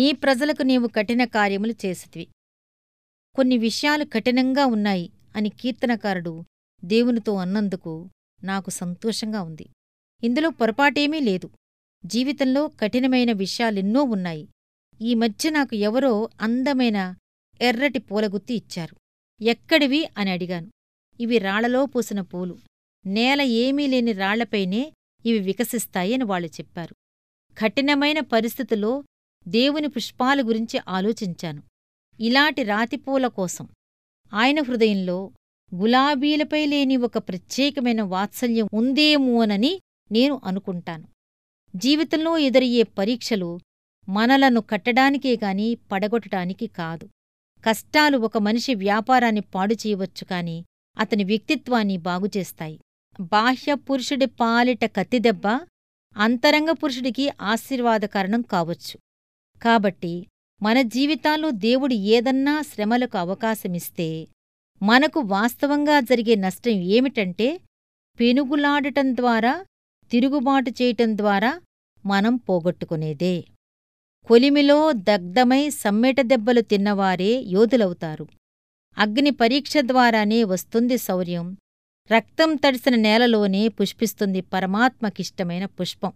నీ ప్రజలకు నీవు కఠిన కార్యములు చేసితివి. కొన్ని విషయాలు కఠినంగా ఉన్నాయి అని కీర్తనకారుడు దేవునితో అన్నందుకు నాకు సంతోషంగా ఉంది. ఇందులో పొరపాటేమీ లేదు. జీవితంలో కఠినమైన విషయాలెన్నో ఉన్నాయి. ఈ మధ్య నాకు ఎవరో అందమైన ఎర్రటి పూలగుత్తి ఇచ్చారు. ఎక్కడివి? అని అడిగాను. ఇవి రాళ్ళలో పూసిన పూలు. నేల ఏమీ లేని రాళ్ళపైనే ఇవి వికసిస్తాయని వాళ్ళు చెప్పారు. కఠినమైన పరిస్థితుల్లో దేవుని పుష్పాల గురించి ఆలోచించాను. ఇలాంటి రాతిపూల కోసం. ఆయన హృదయంలో గులాబీలపై లేని ఒక ప్రత్యేకమైన వాత్సల్యం ఉందేమోనని నేను అనుకుంటాను. జీవితంలో ఎదురయ్యే పరీక్షలు మనలను కట్టడానికే గాని పడగొట్టడానికి కాదు. కష్టాలు ఒక మనిషి వ్యాపారాన్ని పాడు చేయవచ్చు కాని అతని వ్యక్తిత్వాన్ని బాగుచేస్తాయి బాహ్య పురుషుడి పాలిట కత్తిదెబ్బ అంతరంగ పురుషుడికి ఆశీర్వాదకారణం కావచ్చు. కాబట్టి మన జీవితాల్లో దేవుడు ఏదన్నా శ్రమలకు అవకాశమిస్తే మనకు వాస్తవంగా జరిగే నష్టం ఏమిటంటే పెనుగులాడటం ద్వారా తిరుగుబాటు చేయటం ద్వారా మనం పోగొట్టుకునేదే. కొలిమిలో దగ్ధమై సమ్మెట దెబ్బలు తిన్నవారే యోధులవుతారు. అగ్ని పరీక్ష ద్వారానే వస్తుంది శౌర్యం. రక్తం తడిసిన నేలలోనే పుష్పిస్తుంది పరమాత్మకిష్టమైన పుష్పం.